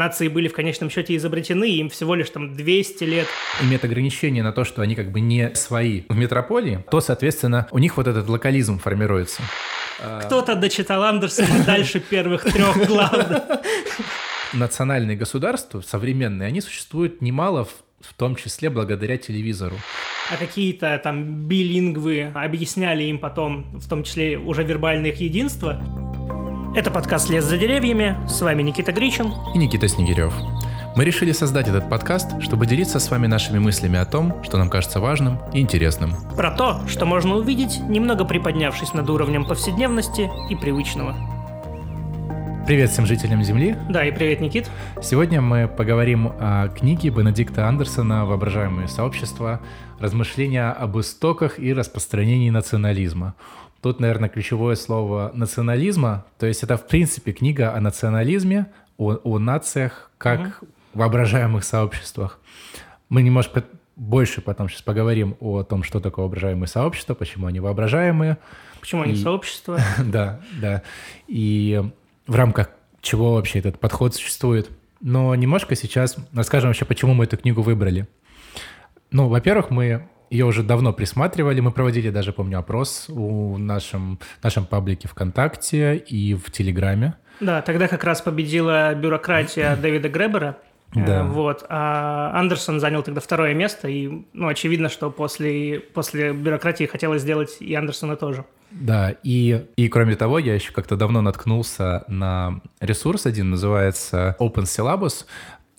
нации были в конечном счете изобретены, им всего лишь там 200 лет. Имеет ограничение на то, что они как бы не свои в метрополии, то, соответственно, у них вот этот локализм формируется. Кто-то дочитал Андерсона дальше первых трех глав. Национальные государства современные, они существуют немало в в том числе благодаря телевизору. А какие-то там билингвы объясняли им потом, в том числе уже вербальное их единство. Это подкаст «Лес за деревьями». С вами Никита Гричин. И Никита Снегирев. Мы решили создать этот подкаст, чтобы делиться с вами нашими мыслями о том, что нам кажется важным и интересным. Про то, что можно увидеть, немного приподнявшись над уровнем повседневности и привычного. Привет всем жителям Земли. Да, и привет, Никит. Сегодня мы поговорим о книге Бенедикта Андерсона «Воображаемые сообщества. Размышления об истоках и распространении национализма». Тут, наверное, ключевое слово национализма, то есть это, в принципе, книга о национализме, о, о нациях, как угу. воображаемых сообществах. Мы немножко больше потом сейчас поговорим о том, что такое воображаемые сообщества, почему они воображаемые. Почему они и... сообщества. да, да. И в рамках чего вообще этот подход существует. Но немножко сейчас расскажем вообще, почему мы эту книгу выбрали. Ну, во-первых, мы ее уже давно присматривали, мы проводили даже, помню, опрос у нашем, нашем паблике ВКонтакте и в Телеграме. Да, тогда как раз победила бюрократия Дэвида Гребера. Э, да. Вот. А Андерсон занял тогда второе место, и ну, очевидно, что после, после бюрократии хотелось сделать и Андерсона тоже. Да, и, и кроме того, я еще как-то давно наткнулся на ресурс один, называется Open Syllabus.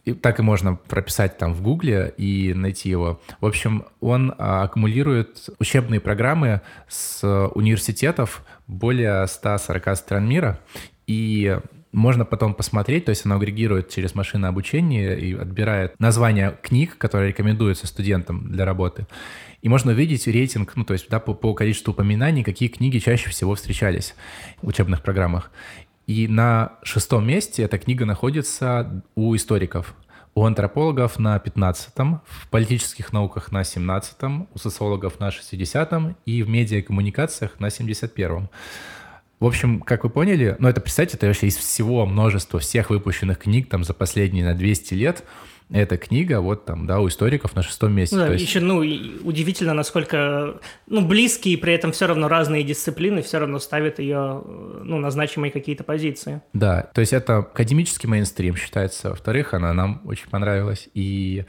И так и можно прописать там в Гугле и найти его. В общем, он а, аккумулирует учебные программы с университетов более 140 стран мира. И можно потом посмотреть, то есть оно агрегирует через машинное обучение и отбирает названия книг, которые рекомендуются студентам для работы. И можно увидеть рейтинг, ну, то есть да, по, по количеству упоминаний, какие книги чаще всего встречались в учебных программах. И на шестом месте эта книга находится у историков. У антропологов на 15-м, в политических науках на 17-м, у социологов на 60-м и в медиакоммуникациях на 71-м. В общем, как вы поняли, ну это, представьте, это вообще из всего множества всех выпущенных книг там за последние на 200 лет – эта книга вот там, да, у историков на шестом месте. Да, есть... еще, ну, удивительно, насколько, ну, близкие, при этом все равно разные дисциплины все равно ставят ее, ну, на значимые какие-то позиции. Да, то есть это академический мейнстрим считается. Во-вторых, она нам очень понравилась. И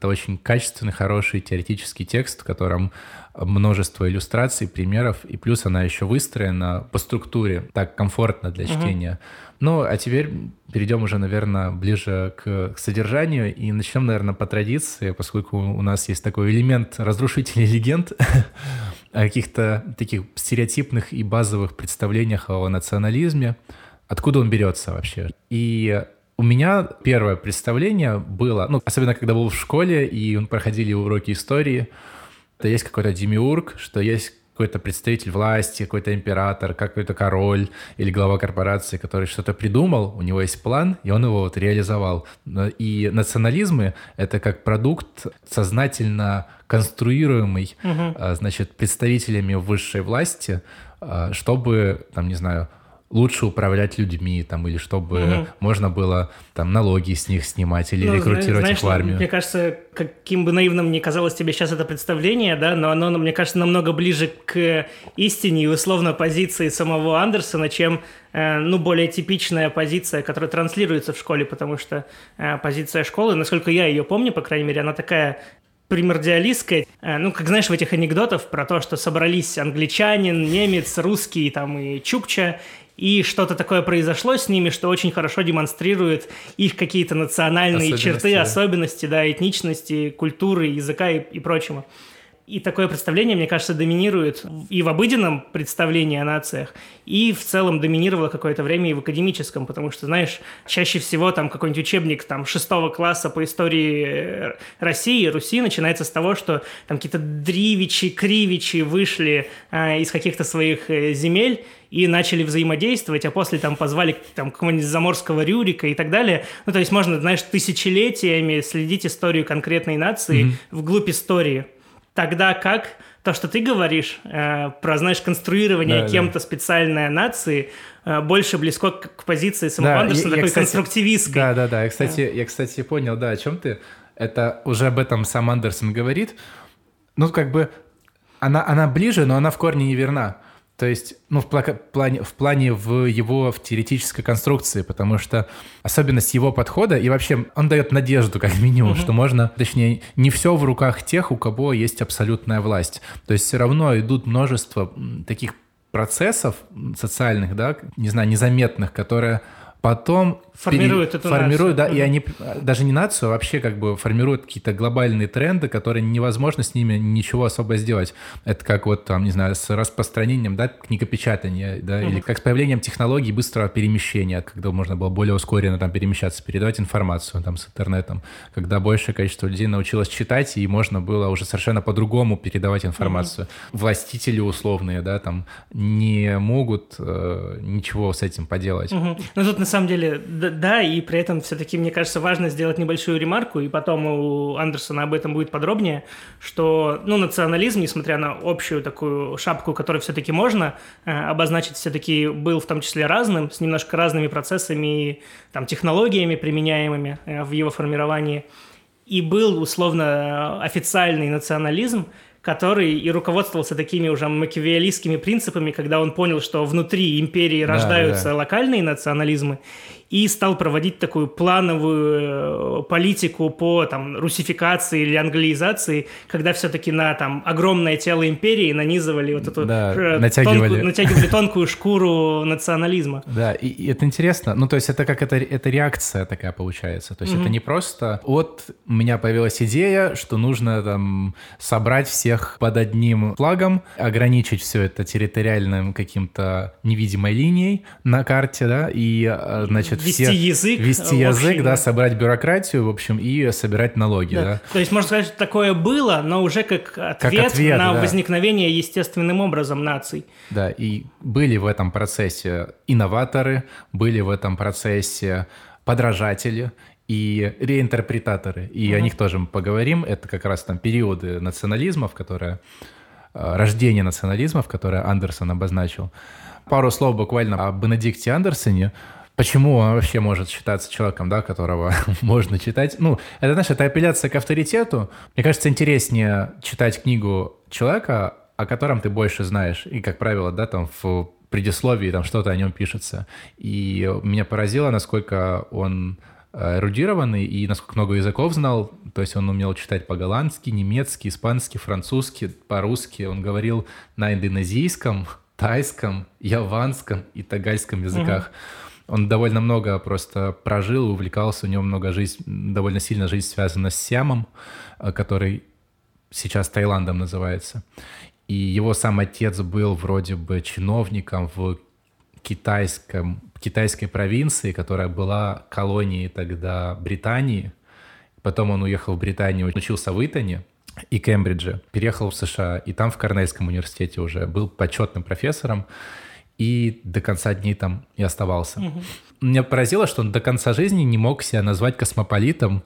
это очень качественный, хороший теоретический текст, в котором множество иллюстраций, примеров, и плюс она еще выстроена по структуре, так комфортно для чтения. Uh-huh. Ну, а теперь перейдем уже, наверное, ближе к, к содержанию и начнем, наверное, по традиции, поскольку у нас есть такой элемент разрушителей легенд о каких-то таких стереотипных и базовых представлениях о национализме. Откуда он берется вообще? И у меня первое представление было, ну, особенно когда был в школе, и проходили уроки истории, это есть какой-то демиург, что есть какой-то представитель власти, какой-то император, какой-то король или глава корпорации, который что-то придумал, у него есть план, и он его вот реализовал. И национализмы — это как продукт сознательно конструируемый, угу. значит, представителями высшей власти, а, чтобы, там, не знаю, лучше управлять людьми, там, или чтобы угу. можно было там налоги с них снимать или ну, рекрутировать знаешь, их в армию. Мне кажется, каким бы наивным ни казалось тебе сейчас это представление, да, но оно, мне кажется, намного ближе к истине и условно позиции самого Андерсона, чем э, ну, более типичная позиция, которая транслируется в школе, потому что э, позиция школы, насколько я ее помню, по крайней мере, она такая примордиалистская, э, ну, как знаешь, в этих анекдотах про то, что собрались англичанин, немец, русский там и чукча, и что-то такое произошло с ними, что очень хорошо демонстрирует их какие-то национальные черты, особенности, да, этничности, культуры, языка и, и прочего. И такое представление, мне кажется, доминирует и в обыденном представлении о нациях, и в целом доминировало какое-то время и в академическом, потому что, знаешь, чаще всего там какой-нибудь учебник там шестого класса по истории России, Руси начинается с того, что там какие-то дривичи, кривичи вышли э, из каких-то своих э, земель, и начали взаимодействовать, а после там позвали там какого-нибудь заморского Рюрика и так далее. Ну, то есть можно, знаешь, тысячелетиями следить историю конкретной нации mm-hmm. вглубь истории. Тогда как то, что ты говоришь э, про, знаешь, конструирование Да, да. кем-то специальной нации, э, больше близко к, к позиции самого Да, Андерсона, я- я, такой кстати, конструктивистской. Да, да, да. Я, кстати, я, кстати, понял, да, о чем ты. Это уже об этом сам Андерсон говорит. Ну, как бы, она, она ближе, но она в корне не верна. То есть, ну, в, плане, в плане в его в теоретической конструкции, потому что особенность его подхода, и вообще он дает надежду, как минимум, что можно, точнее, не все в руках тех, у кого есть абсолютная власть. То есть все равно идут множество таких процессов социальных, да, не знаю, незаметных, которые потом Формируют пере- эту формируют, нацию. да, и они э, даже не нацию, а вообще как бы формируют какие-то глобальные тренды, которые невозможно с ними ничего особо сделать. Это как вот там, не знаю, с распространением, да, книгопечатания, да, или как с появлением технологий быстрого перемещения, когда можно было более ускоренно там перемещаться, передавать информацию там с интернетом, когда большее количество людей научилось читать, и можно было уже совершенно по-другому передавать информацию. Властители условные, да, там не могут э, ничего с этим поделать. Мгм. Ну тут на самом деле да, и при этом все-таки, мне кажется, важно сделать небольшую ремарку, и потом у Андерсона об этом будет подробнее, что, ну, национализм, несмотря на общую такую шапку, которую все-таки можно э, обозначить, все-таки был в том числе разным, с немножко разными процессами и там технологиями, применяемыми э, в его формировании. И был условно официальный национализм, который и руководствовался такими уже макиавеллистскими принципами, когда он понял, что внутри империи Да, рождаются да. локальные национализмы, и стал проводить такую плановую э, политику по там, русификации или англиизации, когда все-таки на там, огромное тело империи нанизывали вот эту Да, э, натягивали. тонкую, натягивали тонкую шкуру национализма. Да, и, и это интересно. Ну, то есть это как это, это реакция такая получается. То есть это не просто от у меня появилась идея, что нужно там собрать всех под одним флагом, ограничить все это территориальным каким-то невидимой линией на карте, да, и, э, значит, Вести все... язык Вести общий, язык, да, да. собрать бюрократию, в общем, и собирать налоги, да. Да. То есть, можно сказать, что такое было, но уже как ответ, ответ, на да. возникновение естественным образом наций. Да, и были в этом процессе инноваторы, были в этом процессе подражатели и реинтерпретаторы. И о них тоже мы поговорим. Это как раз там периоды национализмов, которые э, рождение национализмов, которое Андерсон обозначил. Пару слов буквально о Бенедикте Андерсоне. Почему он вообще может считаться человеком, да, которого можно читать? Ну, это, знаешь, это апелляция к авторитету. Мне кажется, интереснее читать книгу человека, о котором ты больше знаешь. И, как правило, да, там в предисловии там что-то о нем пишется. И меня поразило, насколько он э, эрудированный и насколько много языков знал. То есть он умел читать по-голландски, немецки, испански, французски, по-русски. Он говорил на индонезийском, тайском, яванском и тагальском языках. Он довольно много просто прожил, увлекался, у него много жизнь, довольно сильно жизнь связана с Сиамом, э, который сейчас Таиландом называется. И его сам отец был вроде бы чиновником в китайском, китайской провинции, которая была колонией тогда Британии. Потом он уехал в Британию, учился в Итоне и Кембридже, переехал в США, и там в Корнельском университете уже был почетным профессором, и до конца дней там и оставался. Меня поразило, что он до конца жизни не мог себя назвать космополитом,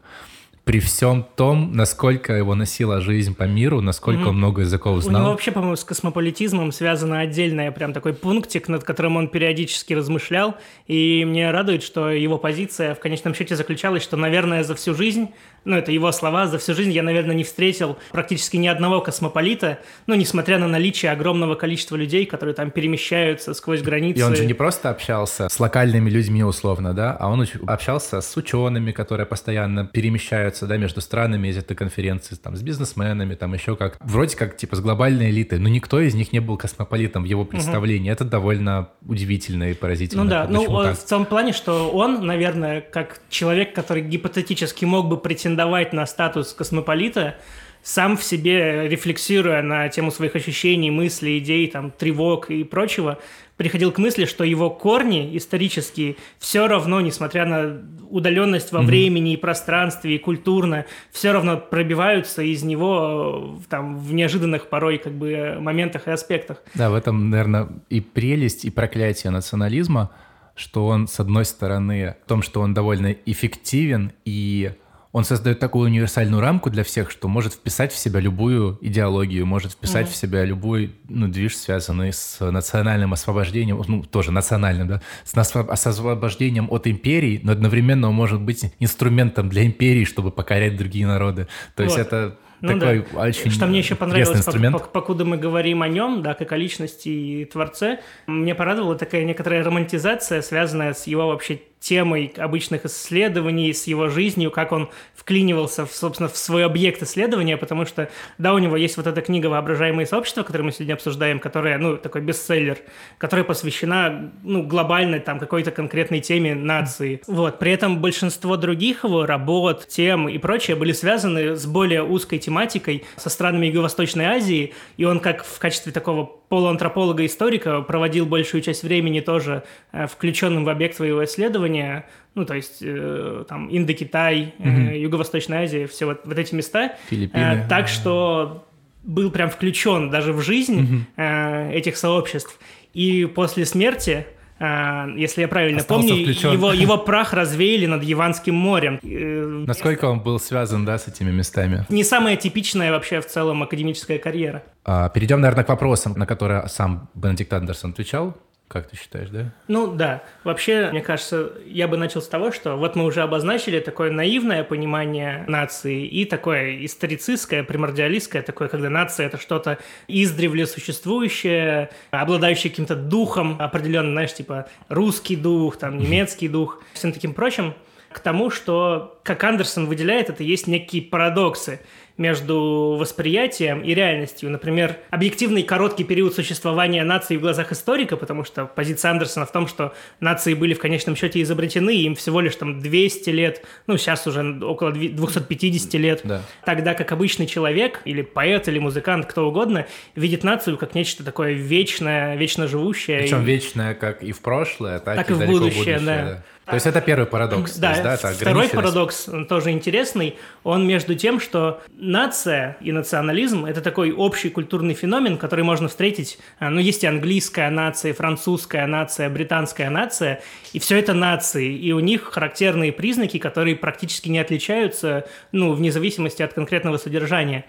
при всем том, насколько его носила жизнь по миру, насколько он много языков У знал. него вообще, по-моему, с космополитизмом связано отдельный прям такой пунктик, над которым он периодически размышлял. И мне радует, что его позиция в конечном счете заключалась, что, наверное, за всю жизнь, ну, это его слова, за всю жизнь я, наверное, не встретил практически ни одного космополита, ну, несмотря на наличие огромного количества людей, которые там перемещаются сквозь границы. И он же не просто общался с локальными людьми условно, да, а он общался с учеными, которые постоянно перемещаются, да, между странами из этой конференции, там, с бизнесменами, там, еще как, вроде как, типа, с глобальной элитой, но никто из них не был космополитом в его представлении. Это довольно удивительно и поразительно. Ну да, ну Почему э, так? в том плане, что он, наверное, как человек, который гипотетически мог бы претендовать на статус космополита, сам в себе, рефлексируя на тему своих ощущений, мыслей, идей, там, тревог и прочего, приходил к мысли, что его корни исторические все равно, несмотря на удаленность во времени и пространстве, и культурно, все равно пробиваются из него э, там, в неожиданных порой как бы моментах и аспектах. Да, в этом, наверное, и прелесть, и проклятие национализма, что он, с одной стороны, в том, что он довольно эффективен и он создает такую универсальную рамку для всех, что может вписать в себя любую идеологию, может вписать mm-hmm. в себя любой ну, движ, связанный с национальным освобождением, ну, тоже национальным, да, с, с освобождением от империй, но одновременно он может быть инструментом для империи, чтобы покорять другие народы. То есть это ну, такой да. очень Что мне еще понравилось, инструмент. покуда мы говорим о нем, да, как о личности и творце, мне порадовала такая некоторая романтизация, связанная с его вообще темой обычных исследований, с его жизнью, как он вклинивался, в, собственно, в свой объект исследования, потому что, да, у него есть вот эта книга «Воображаемые сообщества», которую мы сегодня обсуждаем, которая, ну, такой бестселлер, которая посвящена, ну, глобальной, там, какой-то конкретной теме нации. Вот. При этом большинство других его работ, тем и прочее были связаны с более узкой тематикой, со странами Юго-Восточной Азии, и он как в качестве такого полуантрополога-историка проводил большую часть времени тоже э, включенным в объект своего исследования, ну, то есть э, там Индокитай, угу. э, Юго-Восточная Азия, все вот, вот эти места. Филиппины. Э, так что был прям включен даже в жизнь угу. э, этих сообществ. И после смерти если я правильно Остался помню, его, его прах развеяли над Яванским морем. Э, Насколько он был связан, да, с этими местами? Не самая типичная вообще в целом академическая карьера. А, перейдем, наверное, к вопросам, на которые сам Бенедикт Андерсон отвечал. Как ты считаешь, да? Ну да. Вообще, мне кажется, я бы начал с того, что вот мы уже обозначили такое наивное понимание нации и такое историцистское, примордиалистское, такое, когда нация — это что-то издревле существующее, обладающее каким-то духом определенным, знаешь, типа русский дух, там, немецкий дух, всем таким прочим, к тому, что, как Андерсон выделяет, это есть некие парадоксы — между восприятием и реальностью. Например, объективный короткий период существования нации в глазах историка, потому что позиция Андерсона в том, что нации были в конечном счете изобретены, им всего лишь там 200 лет, ну, сейчас уже около 250 лет. Да. Тогда как обычный человек, или поэт, или музыкант, кто угодно, видит нацию как нечто такое вечное, вечно живущее. Причем и... вечное как и в прошлое, так, так и, и в будущее, будущее да. да. То есть это первый парадокс. Да, есть, да второй парадокс тоже интересный. Он между тем, что нация и национализм – это такой общий культурный феномен, который можно встретить. А, ну, есть и английская нация, и французская нация, британская нация, и все это нации. И у них характерные признаки, которые практически не отличаются, ну, вне зависимости от конкретного содержания.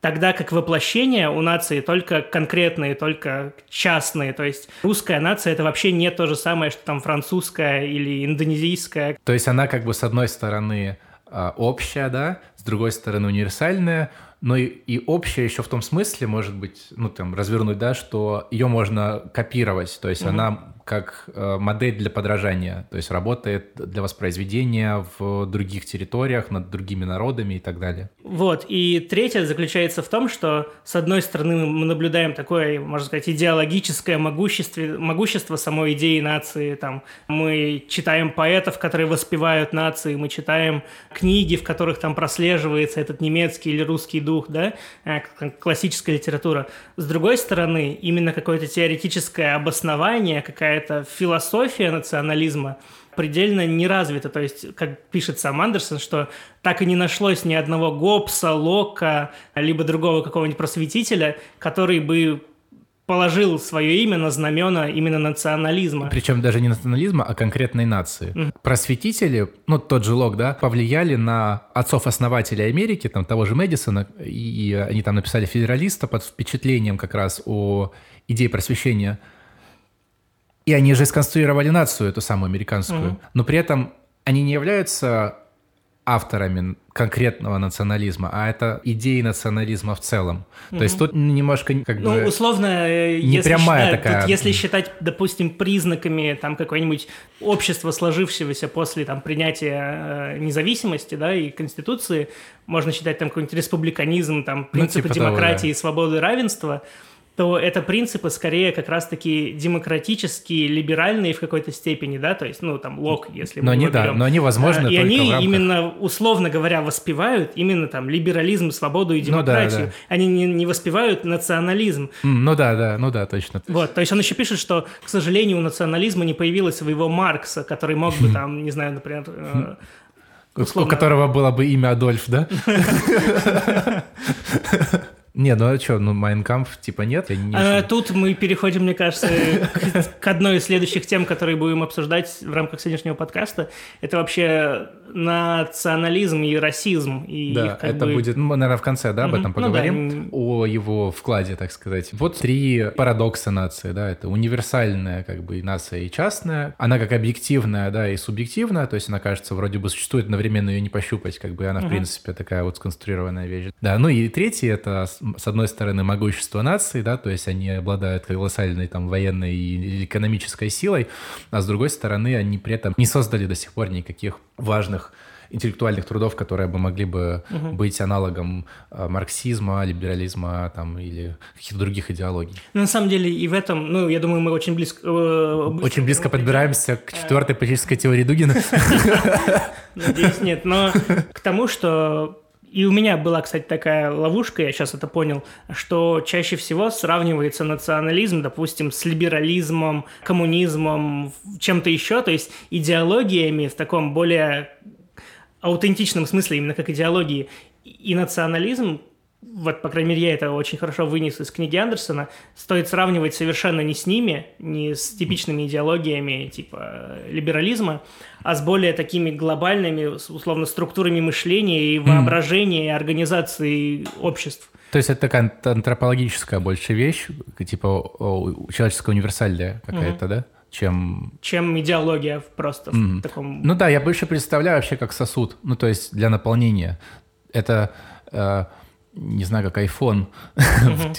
Тогда как воплощение у нации только конкретные, только частные. То есть русская нация – это вообще не то же самое, что там французская или индонезийская. То есть она как бы с одной стороны а, общая, да, с другой стороны универсальная, но и, и общее еще в том смысле, может быть, ну там развернуть, да, что ее можно копировать, то есть угу. она как э, модель для подражания, то есть работает для воспроизведения в других территориях, над другими народами и так далее. Вот, и третье заключается в том, что, с одной стороны, мы наблюдаем такое, можно сказать, идеологическое могущество, могущество самой идеи нации, там, мы читаем поэтов, которые воспевают нации, мы читаем книги, в которых там прослеживается этот немецкий или русский дух, да, э, классическая литература. С другой стороны, именно какое-то теоретическое обоснование, какая какая-то философия национализма предельно не развита. То есть, как пишет сам Андерсон, что так и не нашлось ни одного Гоббса, Лока, либо другого какого-нибудь просветителя, который бы положил свое имя на знамена именно национализма. Причем даже не национализма, а конкретной нации. Mm. Просветители, ну тот же Лок, да, повлияли на отцов-основателей Америки, там того же Мэдисона, и они там написали «Федералиста» под впечатлением как раз о идее просвещения – и они же сконструировали нацию, эту самую американскую. Угу. Но при этом они не являются авторами конкретного национализма, а это идеи национализма в целом. Mm-hmm. То есть тут немножко как ну, бы... условно, э, не если прямая считать, такая... Тут, если считать, допустим, признаками там какое-нибудь общества, сложившегося после там принятия э, независимости, да, и конституции, можно считать там какой-нибудь республиканизм, там принципы ну, типа демократии, того, да. свободы, равенства – то это принципы скорее как раз-таки демократические, либеральные в какой-то степени, да, то есть, ну, там, Лок, если но мы они, да, но они возможны И они рамках... именно, условно говоря, воспевают именно там либерализм, свободу и демократию. Ну, да, да. Они не, не воспевают национализм. ну да, да, ну да, точно. Вот, то есть он еще пишет, что, к сожалению, у национализма не появилось своего Маркса, который мог бы там, не знаю, например... Э, условно... У которого было бы имя Адольф, да? Не, ну а что, ну Майнкамп типа нет? Не... А, тут мы переходим, мне кажется, к, к одной из следующих тем, которые будем обсуждать в рамках сегодняшнего подкаста. Это вообще национализм и расизм. И да, это бы... будет, ну, мы, наверное, в конце, да, об этом. Ну поговорим, да. о его вкладе, так сказать. Вот три парадокса нации, да, это универсальная, как бы, нация и частная. Она как объективная, да, и субъективная, то есть она, кажется, вроде бы существует, одновременно ее не пощупать, как бы, она, в Мгм. принципе, такая вот сконструированная вещь. Да, ну и третий, это, с одной стороны, могущество нации, да, то есть они обладают колоссальной, там, военной и экономической силой, а с другой стороны, они при этом не создали до сих пор никаких важных интеллектуальных трудов, которые бы могли бы быть аналогом э, марксизма, либерализма там, или каких-то других идеологий. Ну, На самом деле и в этом, ну, я думаю, мы очень близко... э, Очень близко подбираемся к четвертой политической теории Дугина. Надеюсь, нет. Но к тому, что и у меня была, кстати, такая ловушка, я сейчас это понял, что чаще всего сравнивается национализм, допустим, с либерализмом, коммунизмом, чем-то еще, то есть идеологиями в таком более аутентичном смысле, именно как идеологии. И национализм, вот, по крайней мере, я это очень хорошо вынес из книги Андерсона, стоит сравнивать совершенно не с ними, не с типичными идеологиями типа либерализма, а с более такими глобальными, условно, структурами мышления и воображения, и организации обществ. То есть это такая антропологическая больше вещь, типа человеческая универсальная какая-то, да? Чем чем идеология просто в таком... Ну да, я больше представляю вообще как сосуд, ну то есть для наполнения. Это, э, не знаю, как iPhone,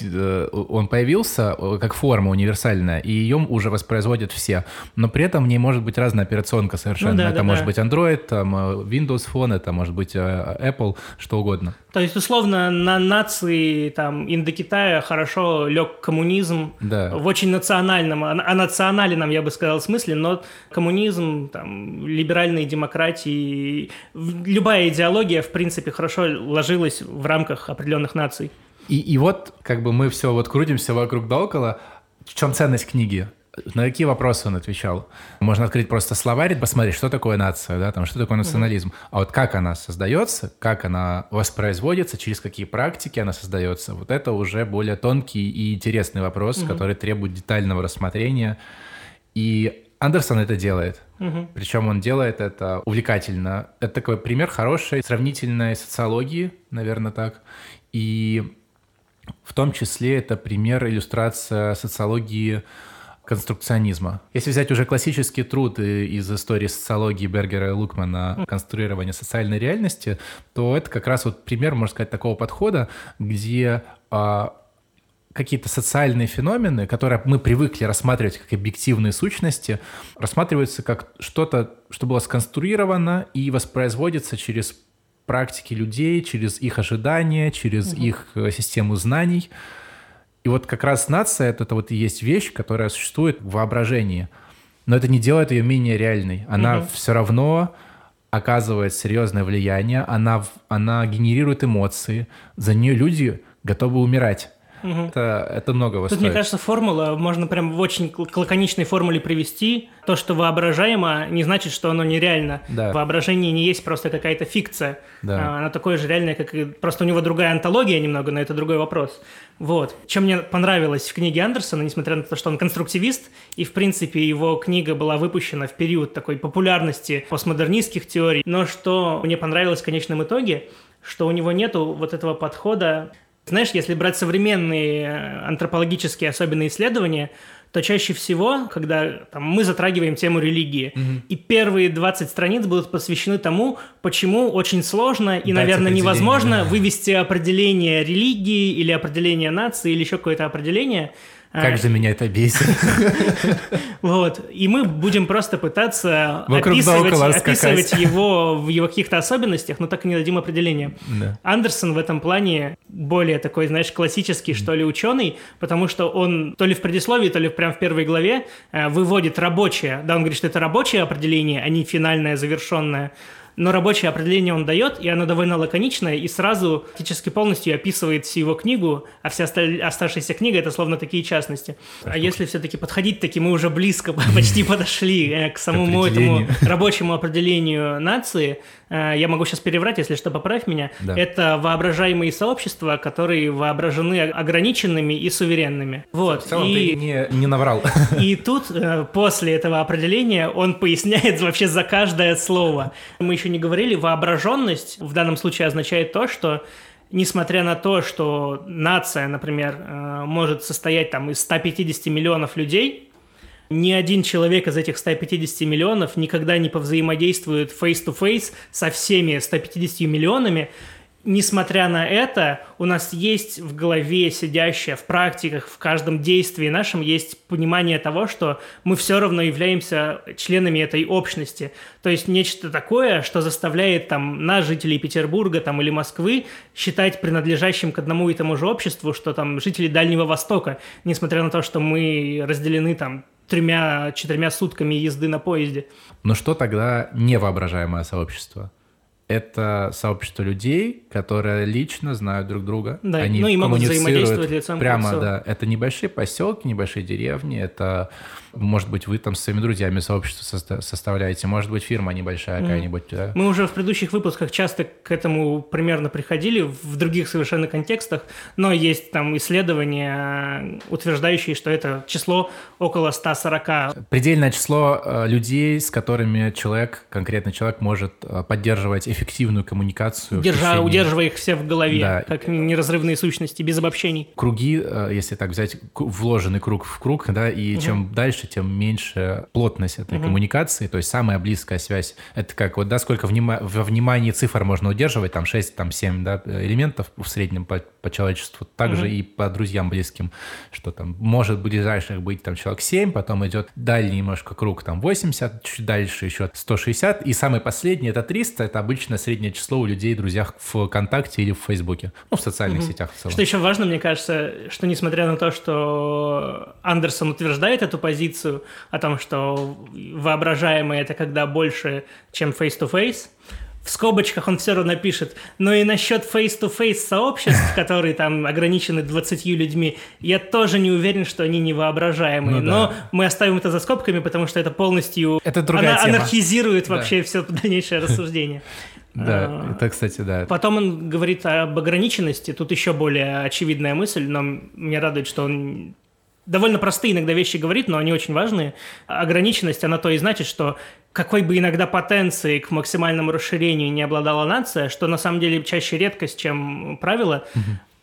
Э, он появился э, как форма универсальная, и ее уже воспроизводят все. Но при этом в ней может быть разная операционка совершенно. Ну да, это да, может да. быть Android, там, э, Windows Phone, это может быть Apple, что угодно. То есть, условно, на нации там Индокитая хорошо лег коммунизм Да. в очень национальном, а национальном, я бы сказал, смысле, но коммунизм, там, либеральные демократии, любая идеология, в принципе, хорошо ложилась в рамках определенных наций. И, и вот как бы мы все вот крутимся вокруг да около. В чем ценность книги? На какие вопросы он отвечал? Можно открыть просто словарь, посмотреть, что такое нация, да, там, что такое национализм. А вот как она создается, как она воспроизводится, через какие практики она создается, вот это уже более тонкий и интересный вопрос, который требует детального рассмотрения. И Андерсон это делает. Причем он делает это увлекательно. Это такой пример хорошей сравнительной социологии, наверное, так. И в том числе это пример, иллюстрация социологии конструкционизма. Если взять уже классический труд из истории социологии Бергера и Лукмана «Конструирование социальной реальности», то это как раз вот пример, можно сказать, такого подхода, где а, какие-то социальные феномены, которые мы привыкли рассматривать как объективные сущности, рассматриваются как что-то, что было сконструировано и воспроизводится через практики людей, через их ожидания, через их э, систему знаний. И вот как раз нация это, это вот и есть вещь, которая существует в воображении. Но это не делает ее менее реальной. Она все равно оказывает серьезное влияние, она, она генерирует эмоции, за нее люди готовы умирать. Это, это многого Тут, стоит. мне кажется, формула можно прям в очень лаконичной формуле привести. То, что воображаемо, не значит, что оно нереально. Да. Воображение не есть просто какая-то фикция. Да. А, Она такое же реальное, как и... Просто у него другая антология немного, но это другой вопрос. Вот. Чем мне понравилось в книге Андерсона, несмотря на то, что он конструктивист, и, в принципе, его книга была выпущена в период такой популярности постмодернистских теорий, но что мне понравилось в конечном итоге, что у него нету вот этого подхода знаешь, если брать современные э, антропологические особенные исследования, то чаще всего, когда там, мы затрагиваем тему религии, и первые 20 страниц будут посвящены тому, почему очень сложно и, Дать наверное, невозможно да. вывести определение религии или определение нации или еще какое-то определение. Как А, же меня это бесит. Вот. И мы будем просто пытаться описывать, его в его каких-то особенностях, но так и не дадим определения. Андерсон в этом плане более такой, знаешь, классический, что ли, ученый, потому что он то ли в предисловии, то ли прям в первой главе э, выводит рабочее. Да, он говорит, что это рабочее определение, а не финальное, завершенное. Но рабочее определение он дает, и оно довольно лаконичное, и сразу практически полностью описывает всю его книгу, а вся оставшаяся книга — это словно такие частности. А если все-таки подходить таки, мы уже близко почти подошли э, к самому этому рабочему определению нации, я могу сейчас переврать, если что, поправь меня, Да. это воображаемые сообщества, которые воображены ограниченными и суверенными. Вот. В целом и... ты не, не наврал. И тут, э, после этого определения, он поясняет вообще за каждое слово. Мы еще не говорили, воображенность в данном случае означает то, что несмотря на то, что нация, например, э, может состоять там из 150 миллионов людей, ни один человек из этих 150 миллионов никогда не повзаимодействует face-to-face со всеми 150 миллионами, Несмотря на это, у нас есть в голове сидящее, в практиках, в каждом действии нашем есть понимание того, что мы все равно являемся членами этой общности. То есть нечто такое, что заставляет там нас, жителей Петербурга там, или Москвы, считать принадлежащим к одному и тому же обществу, что там жители Дальнего Востока, несмотря на то, что мы разделены там тремя-четырьмя сутками езды на поезде. Но что тогда невоображаемое сообщество? это сообщество людей, которые лично знают друг друга. Да, Они ну и могут коммуницируют взаимодействовать лицом к прямо, лицу. да. Это небольшие поселки, небольшие деревни, это, может быть, вы там с своими друзьями сообщество соста- составляете, может быть, фирма небольшая какая-нибудь, да. Мы уже в предыдущих выпусках часто к этому примерно приходили в других совершенно контекстах, но есть там исследования, утверждающие, что это число около 140. Предельное число э, людей, с которыми человек, конкретный человек, может э, поддерживать эффективную коммуникацию. Держа, течение- удерживая их все в голове, Да. как неразрывные сущности, без обобщений. круги, э, если так взять, вложенный круг в круг, да, и чем дальше, тем меньше плотность этой коммуникации, то есть самая близкая связь. Это как вот, да, сколько внима- во внимании цифр можно удерживать, там 6, там 7, да, элементов в среднем по, по человечеству, также и по друзьям близким, что там может ближайших быть там человек 7, потом идет дальний немножко круг, там 80, чуть дальше еще 160, и самый последний это 300, это обычно среднее число у людей, друзьях в ВКонтакте или в Фейсбуке, ну, в социальных сетях в целом. Что еще важно, мне кажется, что несмотря на то, что Андерсон утверждает эту позицию о том, что воображаемое это когда больше, чем face-to-face, в скобочках он все равно пишет, но и насчет face-to-face сообществ, которые там ограничены 20 людьми, я тоже не уверен, что они невоображаемые. Ну да. Но мы оставим это за скобками, потому что это полностью Это другая ана- тема. анархизирует Да. вообще все дальнейшее рассуждение. Да, А, это, кстати, да. Потом он говорит об ограниченности. Тут еще более очевидная мысль, но меня радует, что он довольно простые иногда вещи говорит, но они очень важные. Ограниченность, она то и значит, что какой бы иногда потенцией к максимальному расширению не обладала нация, что на самом деле чаще редкость, чем правило,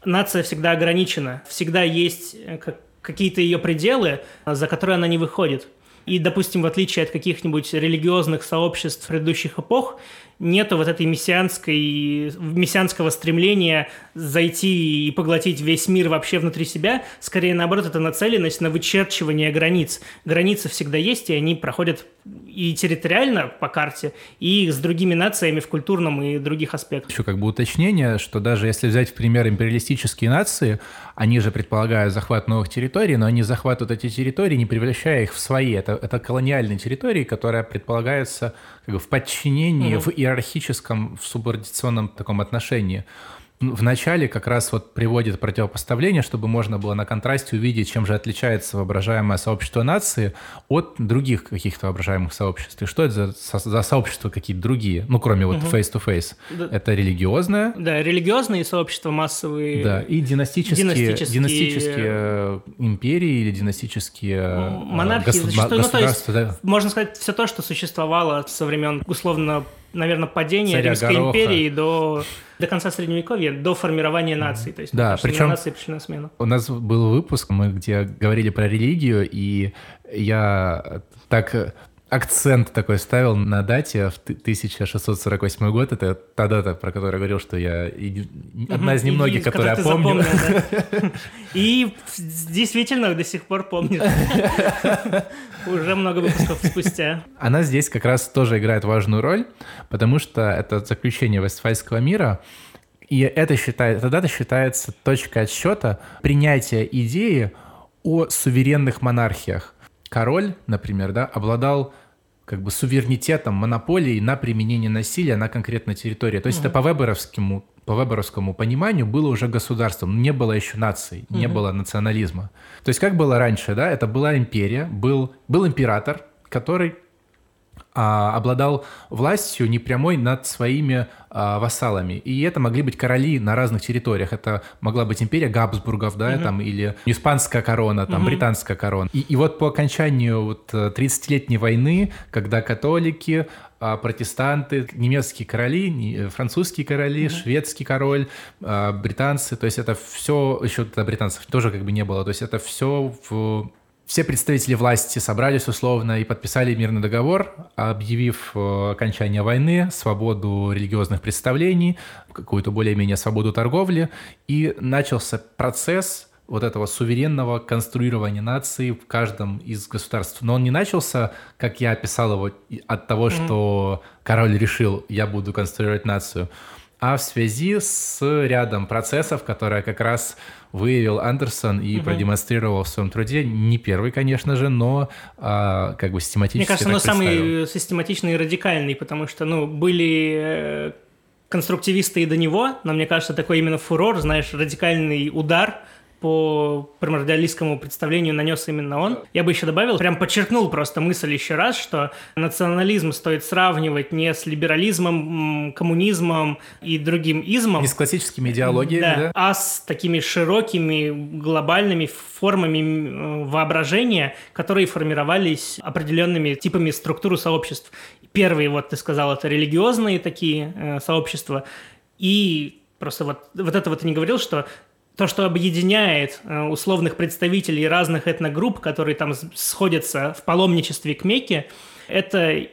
нация всегда ограничена. Всегда есть э, как- какие-то ее пределы, э, за которые она не выходит. И, допустим, в отличие от каких-нибудь религиозных сообществ предыдущих эпох, нету вот этой мессианской, мессианского стремления зайти и поглотить весь мир вообще внутри себя. Скорее, наоборот, это нацеленность на вычерчивание границ. Границы всегда есть, и они проходят и территориально по карте, и с другими нациями в культурном и других аспектах. Еще как бы уточнение, что даже если взять в пример империалистические нации, они же предполагают захват новых территорий, но они захватывают эти территории, не превращая их в свои. Это, это колониальные территории, которые предполагаются как бы, в подчинении, в иерархическом, в субординационном таком отношении. В начале как раз вот приводит противопоставление, чтобы можно было на контрасте увидеть, чем же отличается воображаемое сообщество нации от других каких-то воображаемых сообществ. И что это за, за сообщества какие-то другие, ну, кроме вот face-to-face? Да. Это религиозное, Да, религиозные сообщества массовые. да, и династические, династические- династические, э, империи или династические э, Монархии госу- зачастую, ну, то есть, да. можно сказать, все то, что существовало со времен, условно, наверное, падения Царя Римской Гороха. империи до, до конца Средневековья, до формирования наций. То есть, Да, потому причем- нации пришли на смену. У нас был выпуск, мы где говорили про религию, и я так акцент такой ставил на дате в ты- 1648 год. Это та дата, про которую я говорил, что я одна из немногих, И- я которую ты помню. да. И действительно до сих пор помнишь. Уже много выпусков спустя. Она здесь как раз тоже играет важную роль, потому что это заключение Вестфальского мира, и это считает, эта дата считается точкой отсчета принятия идеи о суверенных монархиях. Король, например, да, обладал как бы суверенитетом, монополией на применение насилия на конкретной территории. То есть это по веберовскому, по веберовскому пониманию было уже государством, не было еще наций, не было национализма. То есть как было раньше, да, это была империя, был, был император, который обладал властью непрямой над своими а, вассалами. И это могли быть короли на разных территориях. Это могла быть империя Габсбургов, да, угу. там, или испанская корона, там, угу. британская корона. И, и вот по окончанию вот 30-летней войны, когда католики, а, протестанты, немецкие короли, французские короли, угу. шведский король, а, британцы, то есть это все, еще британцев тоже как бы не было, то есть это все в все представители власти собрались условно и подписали мирный договор, объявив э, окончание войны, свободу религиозных представлений, какую-то более-менее свободу торговли, и начался процесс вот этого суверенного конструирования нации в каждом из государств. Но он не начался, как я описал его, от того, mm-hmm. что король решил, я буду конструировать нацию, а в связи с рядом процессов, которые как раз выявил Андерсон и угу. продемонстрировал в своем труде. Не первый, конечно же, но а, как бы систематически. Мне кажется, он самый систематичный и радикальный, потому что, ну, были э, конструктивисты и до него, но мне кажется, такой именно фурор, знаешь, радикальный удар – по примордиалистскому представлению нанес именно он. Я бы еще добавил, прям подчеркнул просто мысль еще раз, что национализм стоит сравнивать не с либерализмом, коммунизмом и другим измом. Не с классическими идеологиями, да, да? а с такими широкими глобальными формами воображения, которые формировались определенными типами структуры сообществ. Первые, вот ты сказал, это религиозные такие э, сообщества, и Просто вот, вот это вот ты не говорил, что то, что объединяет э, условных представителей разных этногрупп, которые там сходятся в паломничестве к Мекке, это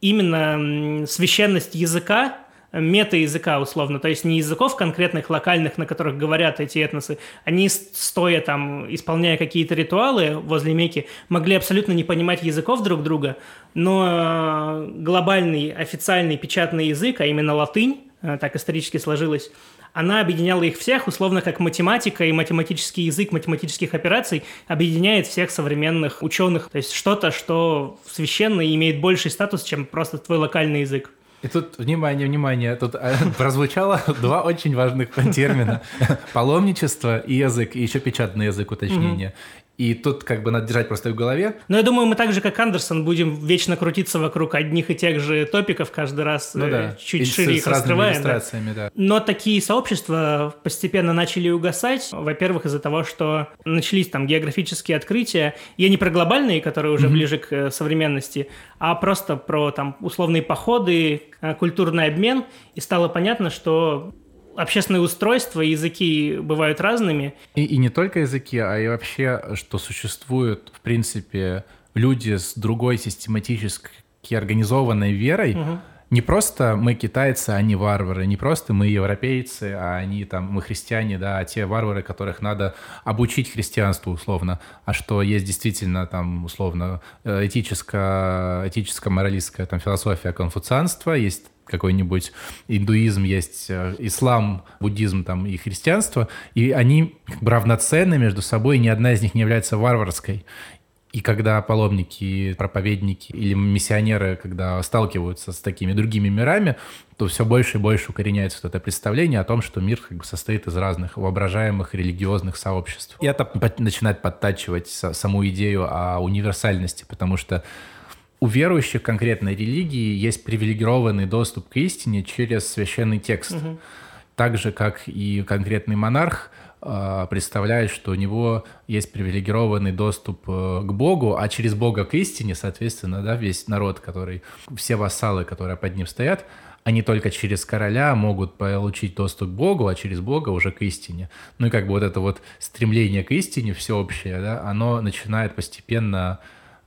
именно священность языка, мета-языка условно, то есть не языков конкретных локальных, на которых говорят эти этносы, они стоя там, исполняя какие-то ритуалы возле Мекки, могли абсолютно не понимать языков друг друга, но глобальный официальный печатный язык, а именно латынь, э, так исторически сложилось, она объединяла их всех, условно как математика и математический язык математических операций объединяет всех современных ученых. То есть что-то, что священно и имеет больший статус, чем просто твой локальный язык. И тут, внимание, внимание, тут э, прозвучало два очень важных термина. Паломничество и язык, и еще печатный язык уточнения. И тут как бы надо держать просто в голове. Но я думаю, мы так же, как Андерсон, будем вечно крутиться вокруг одних и тех же топиков каждый раз, ну, да. Э, чуть и шире с, их с раскрываем. Да. Да. Но такие сообщества постепенно начали угасать. Во-первых, из-за того, что начались там географические открытия. Я не про глобальные, которые уже mm-hmm. ближе к э, современности, а просто про там условные походы, э, культурный обмен. И стало понятно, что общественное устройство, языки бывают разными. И, и не только языки, а и вообще, что существуют, в принципе, люди с другой систематически организованной верой, угу. Не просто мы китайцы, а не варвары, не просто мы европейцы, а они там, мы христиане, да, а те варвары, которых надо обучить христианству условно, а что есть действительно там условно этическая, этическая моралистская там философия конфуцианства, есть какой-нибудь индуизм, есть э, ислам, буддизм там и христианство, и они как бы равноценны между собой, ни одна из них не является варварской. И когда паломники, проповедники или миссионеры, когда сталкиваются с такими другими мирами, то все больше и больше укореняется вот это представление о том, что мир как бы состоит из разных воображаемых религиозных сообществ. И это начинает подтачивать саму идею о универсальности, потому что у верующих конкретной религии есть привилегированный доступ к истине через священный текст. Угу. Так же, как и конкретный монарх э, представляет, что у него есть привилегированный доступ э, к Богу, а через Бога к истине, соответственно, да, весь народ, который, все вассалы, которые под ним стоят, они только через короля могут получить доступ к Богу, а через Бога уже к истине. Ну и как бы вот это вот стремление к истине всеобщее, да, оно начинает постепенно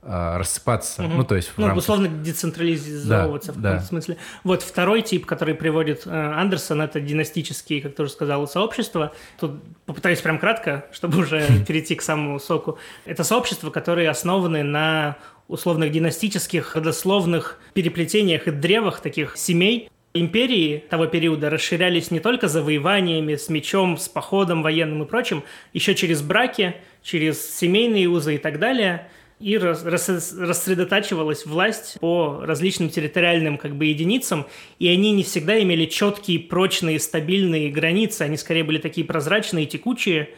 рассыпаться. Угу. Ну, то есть... Ну, рамках... условно децентрализовываться да, в каком-то да. смысле. Вот второй тип, который приводит э, Андерсон, это династические, как ты уже сказал, сообщества. Тут попытаюсь прям кратко, чтобы уже перейти к самому соку. Это сообщества, которые основаны на условных династических, родословных переплетениях и древах таких семей, Империи того периода расширялись не только завоеваниями, с мечом, с походом военным и прочим, еще через браки, через семейные узы и так далее – и рассредотачивалась власть по различным территориальным как бы единицам, и они не всегда имели четкие, прочные, стабильные границы, они скорее были такие прозрачные, текучие,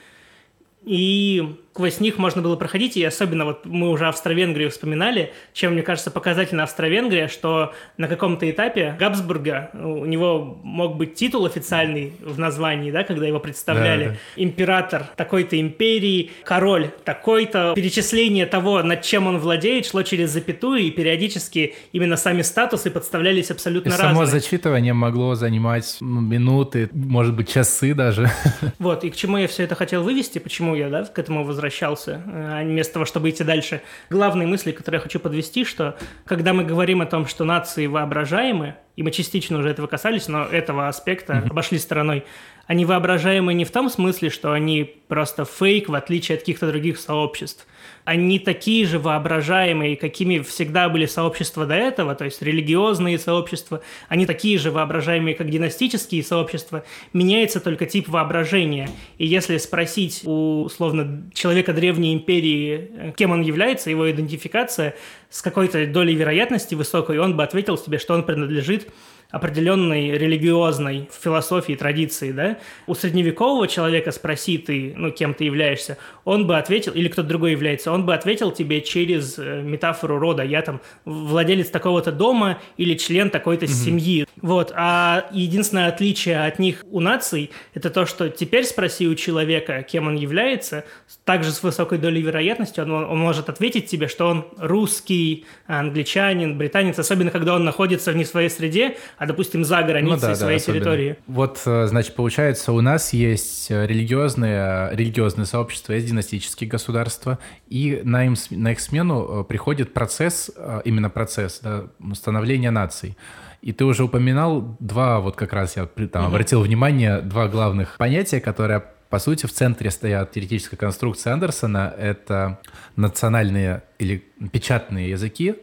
и сквозь них можно было проходить, и особенно вот мы уже Австро-Венгрию вспоминали, чем, мне кажется, показательно Австро-Венгрия, что на каком-то этапе Габсбурга, у него мог быть титул официальный в названии, да, когда его представляли, да, да. император такой-то империи, король такой-то, перечисление того, над чем он владеет, шло через запятую, и периодически именно сами статусы подставлялись абсолютно и разные. само зачитывание могло занимать минуты, может быть, часы даже. Вот, и к чему я все это хотел вывести, почему я, да, к этому возвращаюсь возвращался, а вместо того, чтобы идти дальше. Главные мысли, которые я хочу подвести, что когда мы говорим о том, что нации воображаемы, и мы частично уже этого касались, но этого аспекта mm-hmm. обошли стороной, они воображаемы не в том смысле, что они просто фейк, в отличие от каких-то других сообществ, они такие же воображаемые, какими всегда были сообщества до этого, то есть религиозные сообщества, они такие же воображаемые, как династические сообщества, меняется только тип воображения. И если спросить у, условно, человека древней империи, э, кем он является, его идентификация, с какой-то долей вероятности высокой, он бы ответил себе, что он принадлежит определенной религиозной философии, традиции, да, у средневекового человека спроси ты, ну, кем ты являешься, он бы ответил, или кто-то другой является, он бы ответил тебе через э, метафору рода, я там владелец такого-то дома или член такой-то угу. семьи. Вот, а единственное отличие от них у наций, это то, что теперь спроси у человека, кем он является, также с высокой долей вероятности он, он может ответить тебе, что он русский, англичанин, британец, особенно когда он находится в не своей среде, а, допустим, за границей ну, да, своей да, территории. Вот, э, значит, получается, у нас есть э, религиозные, религиозные сообщества, есть династические государства, и на, им, на их смену э, приходит процесс, именно процесс да, становления наций. И ты уже упоминал два, вот как раз я там, обратил внимание, два главных понятия, которые по сути, в центре стоят теоретическая конструкция Андерсона. Это национальные или печатные языки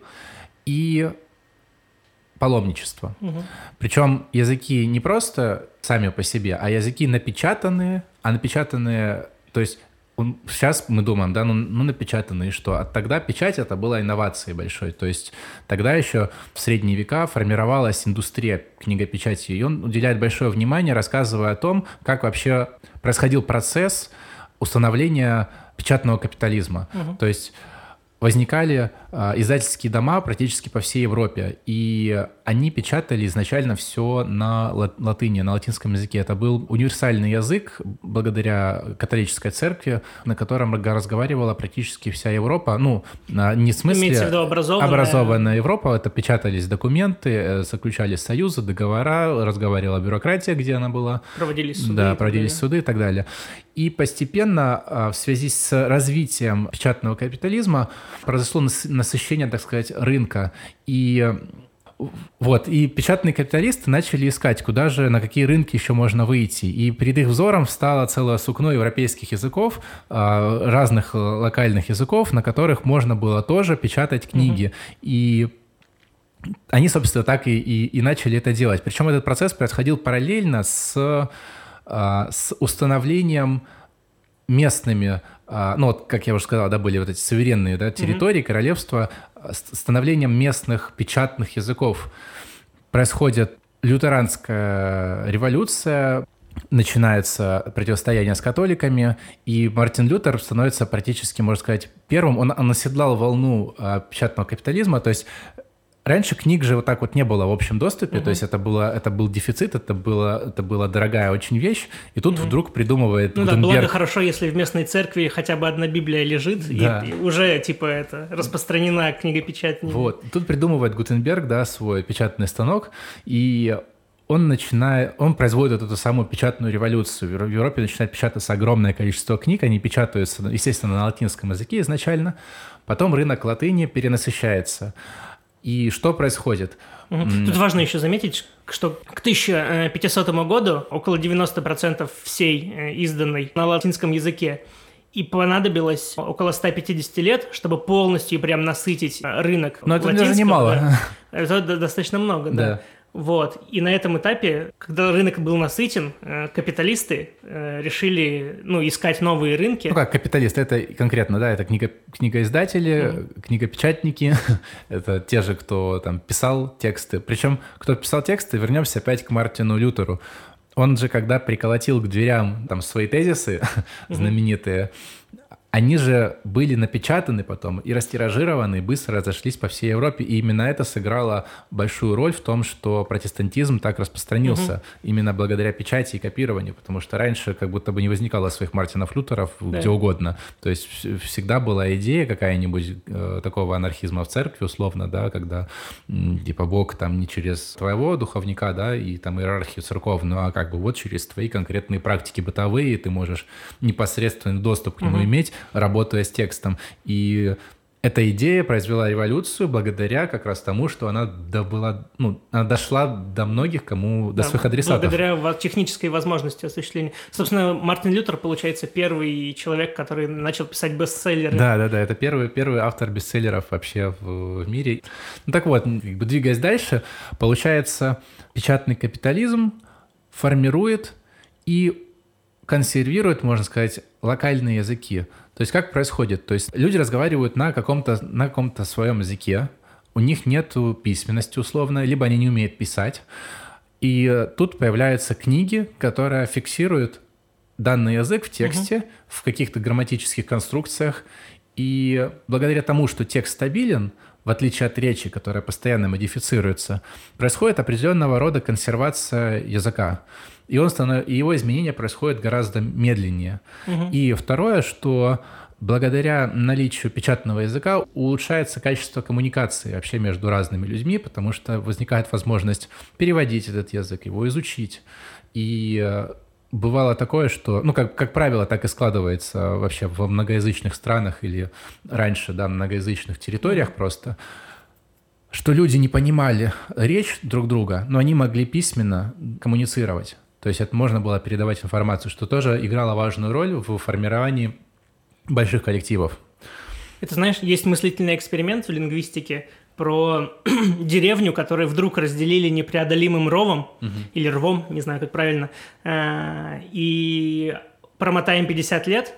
и паломничество. Угу. Причем языки не просто сами по себе, а языки напечатанные, а напечатанные, то есть сейчас мы думаем, да, ну, ну напечатанные что? А тогда печать это была инновацией большой. То есть тогда еще в средние века формировалась индустрия книгопечати, и он уделяет большое внимание, рассказывая о том, как вообще происходил процесс установления печатного капитализма. Угу. То есть возникали э, издательские дома практически по всей Европе, и они печатали изначально все на латыни, на латинском языке. Это был универсальный язык благодаря католической церкви, на котором разговаривала практически вся Европа. Ну, не в смысле... Имеется в виду образованная... Образованная Европа. Это печатались документы, э, заключались союзы, договора, разговаривала бюрократия, где она была. Проводились суды. Да, проводились суды и так далее. И постепенно а, в связи с развитием печатного капитализма произошло насыщение, так сказать, рынка. И вот, и печатные капиталисты начали искать, куда же, на какие рынки еще можно выйти. И перед их взором встало целое сукно европейских языков, а, разных локальных языков, на которых можно было тоже печатать книги. Угу. И они, собственно, так и, и, и начали это делать. Причем этот процесс происходил параллельно с а, с установлением местными, а, ну вот, как я уже сказал, да, были вот эти суверенные да, территории, mm-hmm. королевства, становлением местных печатных языков. Происходит лютеранская революция, начинается противостояние с католиками, и Мартин Лютер становится практически, можно сказать, первым. Он, он оседлал волну а, печатного капитализма, то есть Раньше книг же вот так вот не было в общем доступе, угу. то есть это, было, это был дефицит, это, было, это была дорогая очень вещь, и тут угу. вдруг придумывает Ну Гутенберг... да, благо хорошо, если в местной церкви хотя бы одна Библия лежит, да. и, и уже типа это распространена книгопечать. Вот, тут придумывает Гутенберг, да, свой печатный станок, и он начинает, он производит эту самую печатную революцию. В Европе начинает печататься огромное количество книг, они печатаются, естественно, на латинском языке изначально, потом рынок латыни перенасыщается. И что происходит? Тут важно еще заметить, что к 1500 году около 90% всей э, изданной на латинском языке и понадобилось около 150 лет, чтобы полностью прям насытить э, рынок. Но это даже немало. Это достаточно много, да. да. Вот. И на этом этапе, когда рынок был насытен, э, капиталисты э, решили ну, искать новые рынки. Ну как капиталисты? Это конкретно, да, это книга, книгоиздатели, mm-hmm. книгопечатники, это те же, кто там писал тексты. Причем, кто писал тексты, вернемся опять к Мартину Лютеру. Он же, когда приколотил к дверям там свои тезисы mm-hmm. знаменитые, они же были напечатаны потом и растиражированы, и быстро разошлись по всей Европе. И именно это сыграло большую роль в том, что протестантизм так распространился. Угу. Именно благодаря печати и копированию. Потому что раньше как будто бы не возникало своих Мартинов Лютеров да. где угодно. То есть всегда была идея какая-нибудь э, такого анархизма в церкви, условно, да, когда типа Бог там не через твоего духовника, да, и там иерархию церковную, а как бы вот через твои конкретные практики бытовые ты можешь непосредственный доступ к нему угу. иметь, работая с текстом. И эта идея произвела революцию благодаря как раз тому, что она добыла, ну, она дошла до многих, кому, до да, своих адресатов. Благодаря технической возможности осуществления. Собственно, Мартин Лютер, получается, первый человек, который начал писать бестселлеры. Да, да, да, это первый, первый автор бестселлеров вообще в, в мире. Ну так вот, двигаясь дальше, получается, печатный капитализм формирует и консервирует, можно сказать, локальные языки. То есть как происходит? То есть люди разговаривают на каком-то на каком-то своем языке, у них нет письменности условно, либо они не умеют писать. И тут появляются книги, которые фиксируют данный язык в тексте, угу. в каких-то грамматических конструкциях. И благодаря тому, что текст стабилен, в отличие от речи, которая постоянно модифицируется, происходит определенного рода консервация языка и, он станов... и его изменения происходят гораздо медленнее. Угу. И второе, что благодаря наличию печатного языка улучшается качество коммуникации вообще между разными людьми, потому что возникает возможность переводить этот язык, его изучить. И э, бывало такое, что, ну, как, как правило, так и складывается вообще во многоязычных странах или раньше, да, многоязычных территориях просто, что люди не понимали речь друг друга, но они могли письменно коммуницировать. То есть это можно было передавать информацию, что тоже играло важную роль в формировании больших коллективов. Это, знаешь, есть мыслительный эксперимент в лингвистике про деревню, которую вдруг разделили непреодолимым ровом угу. или рвом, не знаю, как правильно, э, и промотаем 50 лет,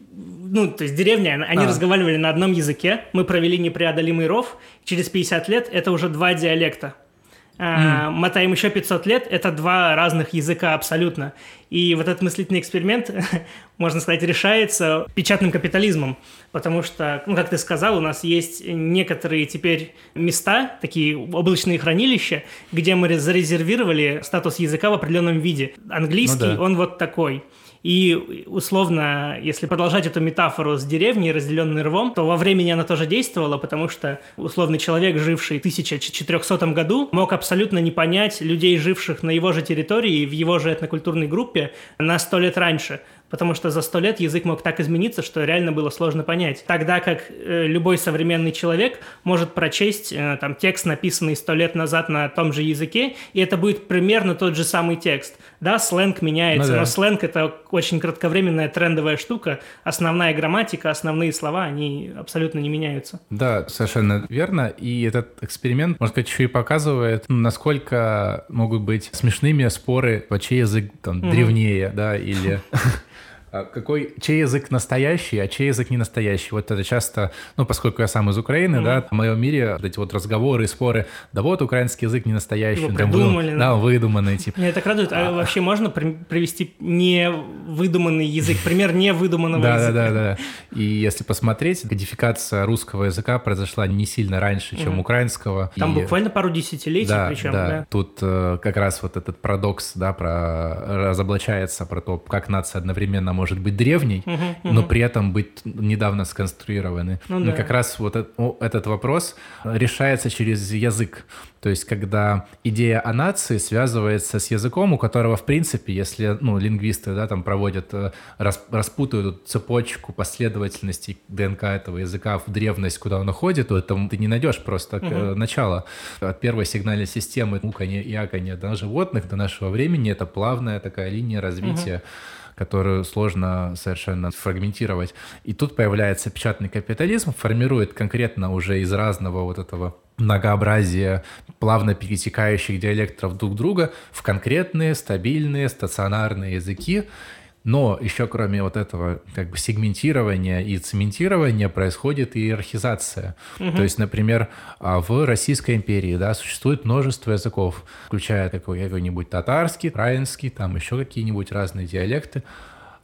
ну, то есть деревня, они а. разговаривали на одном языке, мы провели непреодолимый ров, через 50 лет это уже два диалекта. Mm. Мотаем еще 500 лет, это два разных языка абсолютно. И вот этот мыслительный эксперимент, можно сказать, решается печатным капитализмом, потому что, ну, как ты сказал, у нас есть некоторые теперь места, такие облачные хранилища, где мы зарезервировали статус языка в определенном виде. Английский, ну, да. он вот такой. И условно, если продолжать эту метафору с деревней, разделенной рвом, то во времени она тоже действовала, потому что условный человек, живший в 1400 году, мог абсолютно не понять людей, живших на его же территории, в его же этнокультурной группе на сто лет раньше потому что за сто лет язык мог так измениться, что реально было сложно понять. Тогда как э, любой современный человек может прочесть э, там текст, написанный сто лет назад на том же языке, и это будет примерно тот же самый текст. Да, сленг меняется, ну, да. но сленг это очень кратковременная трендовая штука. Основная грамматика, основные слова, они абсолютно не меняются. Да, совершенно верно. И этот эксперимент, можно сказать, еще и показывает, насколько могут быть смешными споры, по чей язык там mm-hmm. древнее, да, или какой, чей язык настоящий, а чей язык не настоящий? Вот это часто, ну, поскольку я сам из Украины, mm-hmm. да, в моем мире вот эти вот разговоры и споры, да вот украинский язык не настоящий. Его придумали. Вы, да, выдуманный, типа. Меня так радует. А, а вообще можно привести не выдуманный язык, пример не выдуманного языка? Да, да, да. И если посмотреть, кодификация русского языка произошла не сильно раньше, чем украинского. Там буквально пару десятилетий причем, да. Тут э, как раз вот этот парадокс, да, про разоблачается про то, как нация одновременно может может быть древней, угу, угу. но при этом быть недавно сконструированы. Ну, да. как раз вот этот вопрос решается через язык. То есть, когда идея о нации связывается с языком, у которого, в принципе, если ну, лингвисты да, там проводят, э, распутают цепочку последовательностей ДНК этого языка в древность, куда он уходит, то это ты не найдешь просто угу. начало. От первой сигнальной системы уканья и аканья до животных, до нашего времени, это плавная такая линия развития. Угу которую сложно совершенно фрагментировать. И тут появляется печатный капитализм, формирует конкретно уже из разного вот этого многообразия плавно перетекающих диалектов друг друга в конкретные, стабильные, стационарные языки, но еще кроме вот этого как бы сегментирования и цементирования происходит иерархизация. Угу. То есть, например, а, в Российской империи да, существует множество языков, включая какой-нибудь татарский, украинский, там еще какие-нибудь разные диалекты.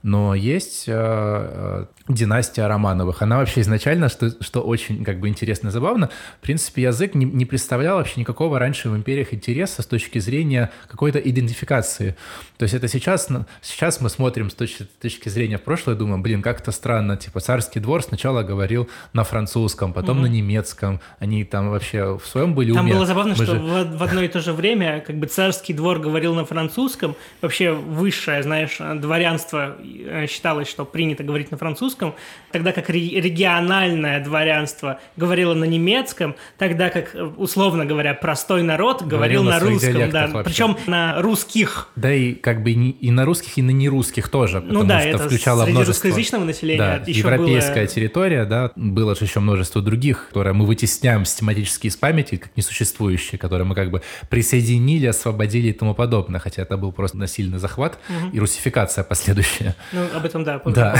Но есть э, э, династия Романовых. Она вообще изначально, что, что очень как бы интересно и забавно, в принципе, язык не, не представлял вообще никакого раньше в империях интереса с точки зрения какой-то идентификации. То есть это сейчас, сейчас мы смотрим с точки, с точки зрения в прошлое, думаем, блин, как это странно, типа царский двор сначала говорил на французском, потом угу. на немецком, они там вообще в своем были Там уме. было забавно, мы что же... в, в одно и то же время как бы царский двор говорил на французском, вообще высшее, знаешь, дворянство считалось, что принято говорить на французском, тогда как региональное дворянство говорило на немецком, тогда как, э, условно говоря, простой народ говорил, говорил на, на русском, да, вообще. причем на русских. Да и как бы и на русских, и на нерусских тоже, ну, да, что это включало среди множество... русскоязычного населения да, еще европейская было... территория, да, было же еще множество других, которые мы вытесняем систематически из памяти, как несуществующие, которые мы как бы присоединили, освободили и тому подобное, хотя это был просто насильный захват угу. и русификация последующая. Ну, об этом, да, да.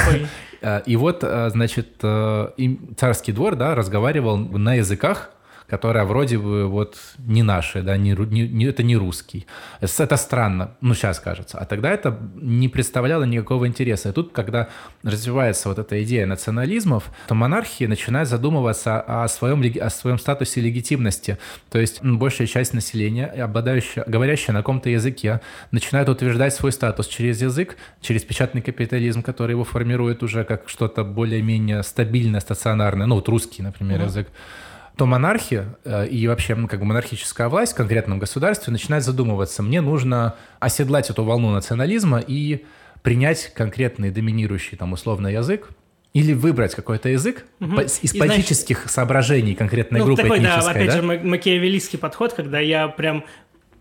Э, и вот, э, значит, э, царский двор, да, разговаривал на языках, которая вроде бы вот не наши, да, не, не, это не русский. Это странно, ну сейчас кажется. А тогда это не представляло никакого интереса. И тут, когда развивается вот эта идея национализмов, то монархии начинают задумываться о своем, о своем статусе легитимности. То есть большая часть населения, обладающая, говорящая на каком-то языке, начинает утверждать свой статус через язык, через печатный капитализм, который его формирует уже как что-то более-менее стабильное, стационарное, ну вот русский, например, mm-hmm. язык то монархия э, и вообще как бы монархическая власть в конкретном государстве начинает задумываться, мне нужно оседлать эту волну национализма и принять конкретный доминирующий там условно язык, или выбрать какой-то язык угу. из и политических знаешь, соображений конкретной ну, группы такой, этнической, да, опять да? же, макиавеллийский подход, когда я прям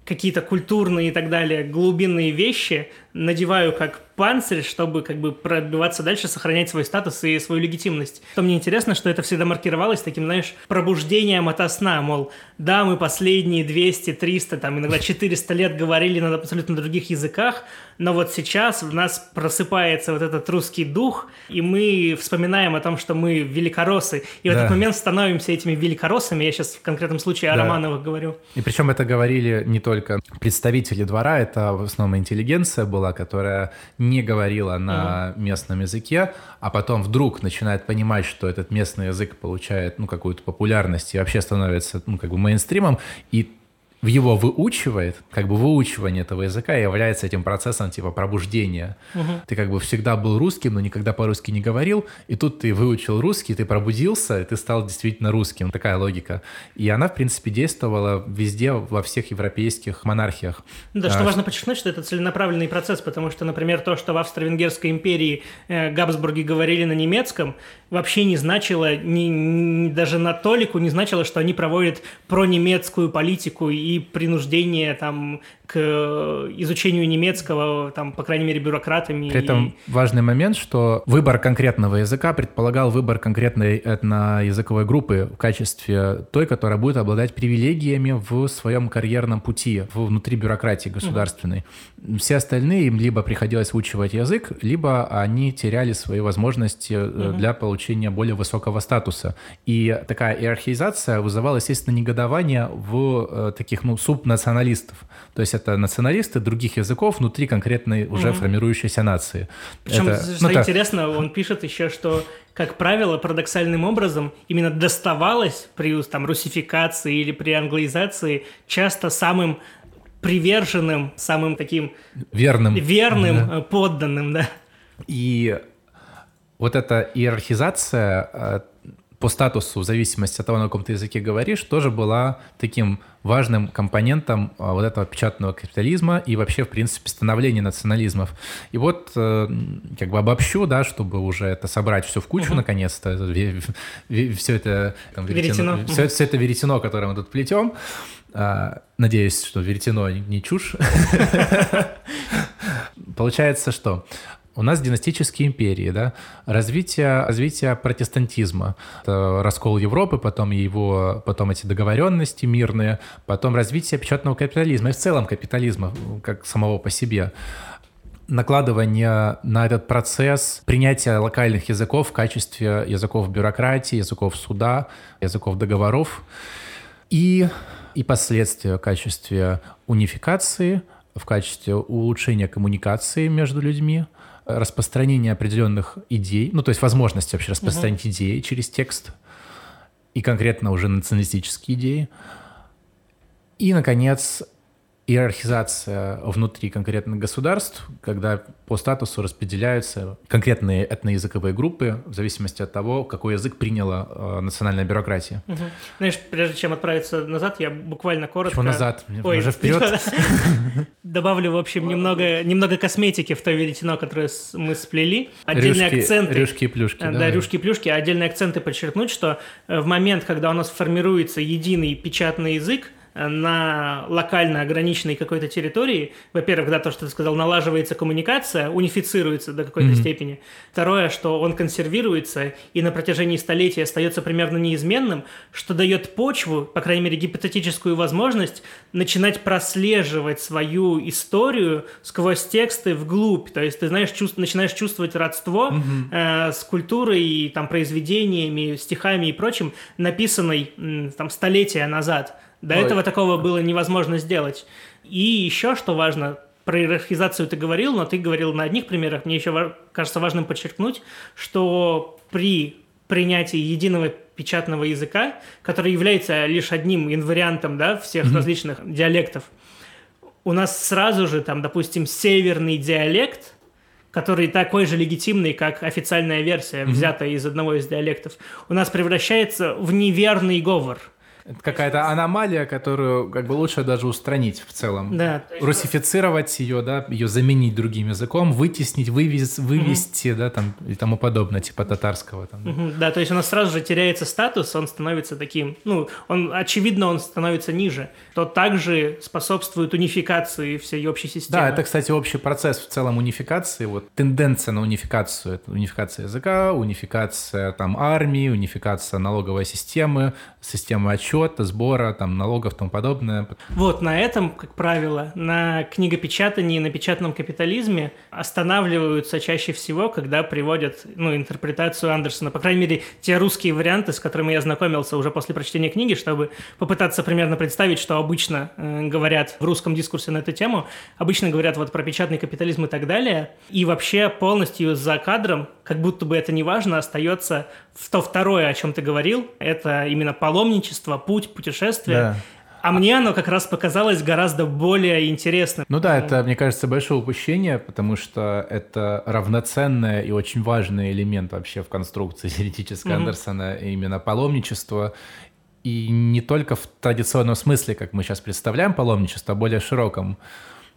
какие-то культурные и так далее глубинные вещи надеваю как панцирь, чтобы как бы пробиваться дальше, сохранять свой статус и свою легитимность. То мне интересно, что это всегда маркировалось таким, знаешь, пробуждением ото сна, мол, да, мы последние 200, 300, там иногда 400 лет говорили на абсолютно других языках, но вот сейчас в нас просыпается вот этот русский дух, и мы вспоминаем о том, что мы великоросы, и в да. этот момент становимся этими великоросами, я сейчас в конкретном случае о да. Романовых говорю. И причем это говорили не только представители двора, это в основном интеллигенция была, которая не говорила на mm-hmm. местном языке, а потом вдруг начинает понимать, что этот местный язык получает ну, какую-то популярность и вообще становится ну, как бы мейнстримом, и его выучивает, как бы выучивание этого языка является этим процессом типа пробуждения. Угу. Ты как бы всегда был русским, но никогда по-русски не говорил, и тут ты выучил русский, ты пробудился, и ты стал действительно русским. Такая логика. И она, в принципе, действовала везде, во всех европейских монархиях. Да, что а, важно подчеркнуть, что это целенаправленный процесс, потому что, например, то, что в Австро-Венгерской империи э, Габсбурги говорили на немецком, вообще не значило, ни, ни, даже на толику не значило, что они проводят пронемецкую политику и и принуждение там к изучению немецкого, там, по крайней мере, бюрократами. При этом и... важный момент, что выбор конкретного языка предполагал выбор конкретной этноязыковой группы в качестве той, которая будет обладать привилегиями в своем карьерном пути внутри бюрократии государственной. Угу. Все остальные им либо приходилось выучивать язык, либо они теряли свои возможности угу. для получения более высокого статуса. И такая иерархизация вызывала, естественно, негодование в э, таких, ну, субнационалистов. То есть это националисты других языков внутри конкретной уже mm-hmm. формирующейся нации. Причем, это, что ну, интересно, он пишет еще, что как правило, парадоксальным образом именно доставалось при там, русификации или при англоизации часто самым приверженным, самым таким верным, верным да. Э, подданным, да. И вот эта иерархизация э, по статусу, в зависимости от того, на каком ты языке говоришь, тоже была таким важным компонентом а, вот этого печатного капитализма и вообще, в принципе, становления национализмов. И вот, э, как бы обобщу, да, чтобы уже это собрать все в кучу, угу. наконец-то, все это, там, веретено, веретено. Все, все это веретено, которое мы тут плетем. А, надеюсь, что веретено не чушь. Получается, что у нас династические империи, да, развитие, развитие протестантизма, это раскол Европы, потом его, потом эти договоренности мирные, потом развитие печатного капитализма и в целом капитализма как самого по себе. Накладывание на этот процесс принятия локальных языков в качестве языков бюрократии, языков суда, языков договоров и, и последствия в качестве унификации, в качестве улучшения коммуникации между людьми – распространение определенных идей, ну, то есть возможность вообще распространить угу. идеи через текст, и конкретно уже националистические идеи. И, наконец, иерархизация внутри конкретных государств, когда по статусу распределяются конкретные этноязыковые группы в зависимости от того, какой язык приняла э, национальная бюрократия. Угу. Знаешь, прежде чем отправиться назад, я буквально коротко... Почему назад? Ой, уже вперед? Добавлю, в общем, немного, немного косметики в то веретено, которое мы сплели. Отдельные рюшки, акценты. Рюшки и плюшки. Да, да рюшки и плюшки. Отдельные акценты подчеркнуть, что э, в момент, когда у нас формируется единый печатный язык, на локально ограниченной какой-то территории, во-первых, да, то, что ты сказал, налаживается коммуникация, унифицируется до какой-то mm-hmm. степени. Второе, что он консервируется и на протяжении столетий остается примерно неизменным, что дает почву, по крайней мере, гипотетическую возможность начинать прослеживать свою историю сквозь тексты вглубь. То есть ты знаешь, чувств, начинаешь чувствовать родство mm-hmm. э, с культурой, и, там, произведениями, стихами и прочим, написанной там столетия назад. До Ой. этого такого было невозможно сделать. И еще, что важно, про иерархизацию ты говорил, но ты говорил на одних примерах. Мне еще кажется важным подчеркнуть, что при принятии единого печатного языка, который является лишь одним инвариантом да, всех mm-hmm. различных диалектов, у нас сразу же, там, допустим, северный диалект, который такой же легитимный, как официальная версия, mm-hmm. взятая из одного из диалектов, у нас превращается в неверный говор – это какая-то аномалия, которую как бы лучше даже устранить в целом. Да. Русифицировать ее, да, ее заменить другим языком, вытеснить, вывез, вывести, угу. да, там и тому подобное, типа татарского. Там, да. Угу, да, то есть у нас сразу же теряется статус, он становится таким, ну, он, очевидно, он становится ниже, то также способствует унификации всей общей системы. Да, это, кстати, общий процесс в целом унификации, вот тенденция на унификацию, это унификация языка, унификация там армии, унификация налоговой системы, системы отчета, учета, сбора, там, налогов и тому подобное. Вот, на этом, как правило, на книгопечатании, на печатном капитализме останавливаются чаще всего, когда приводят, ну, интерпретацию Андерсона. По крайней мере, те русские варианты, с которыми я знакомился уже после прочтения книги, чтобы попытаться примерно представить, что обычно э, говорят в русском дискурсе на эту тему. Обычно говорят вот про печатный капитализм и так далее. И вообще полностью за кадром, как будто бы это не важно, остается то второе, о чем ты говорил. Это именно паломничество, путь, путешествие. Да. А мне оно как раз показалось гораздо более интересным. Ну да, это, мне кажется, большое упущение, потому что это равноценный и очень важный элемент вообще в конструкции теоретической mm-hmm. Андерсона, именно паломничество. И не только в традиционном смысле, как мы сейчас представляем паломничество, а более широком.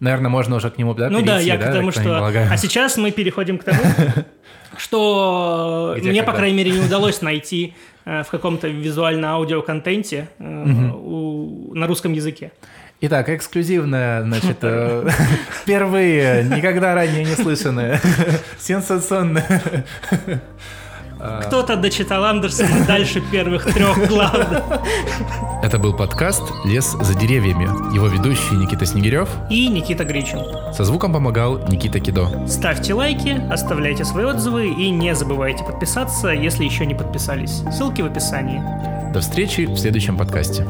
Наверное, можно уже к нему да, ну перейти, да, я да, к тому, что... А сейчас мы переходим к тому, что Где, мне, когда? по крайней мере, не удалось найти э, в каком-то визуально-аудиоконтенте угу. на русском языке. Итак, эксклюзивная, значит, э, впервые, никогда ранее не слышанная, сенсационная кто-то дочитал Андерсона дальше первых трех глав. Это был подкаст «Лес за деревьями». Его ведущие Никита Снегирев и Никита Гричин. Со звуком помогал Никита Кидо. Ставьте лайки, оставляйте свои отзывы и не забывайте подписаться, если еще не подписались. Ссылки в описании. До встречи в следующем подкасте.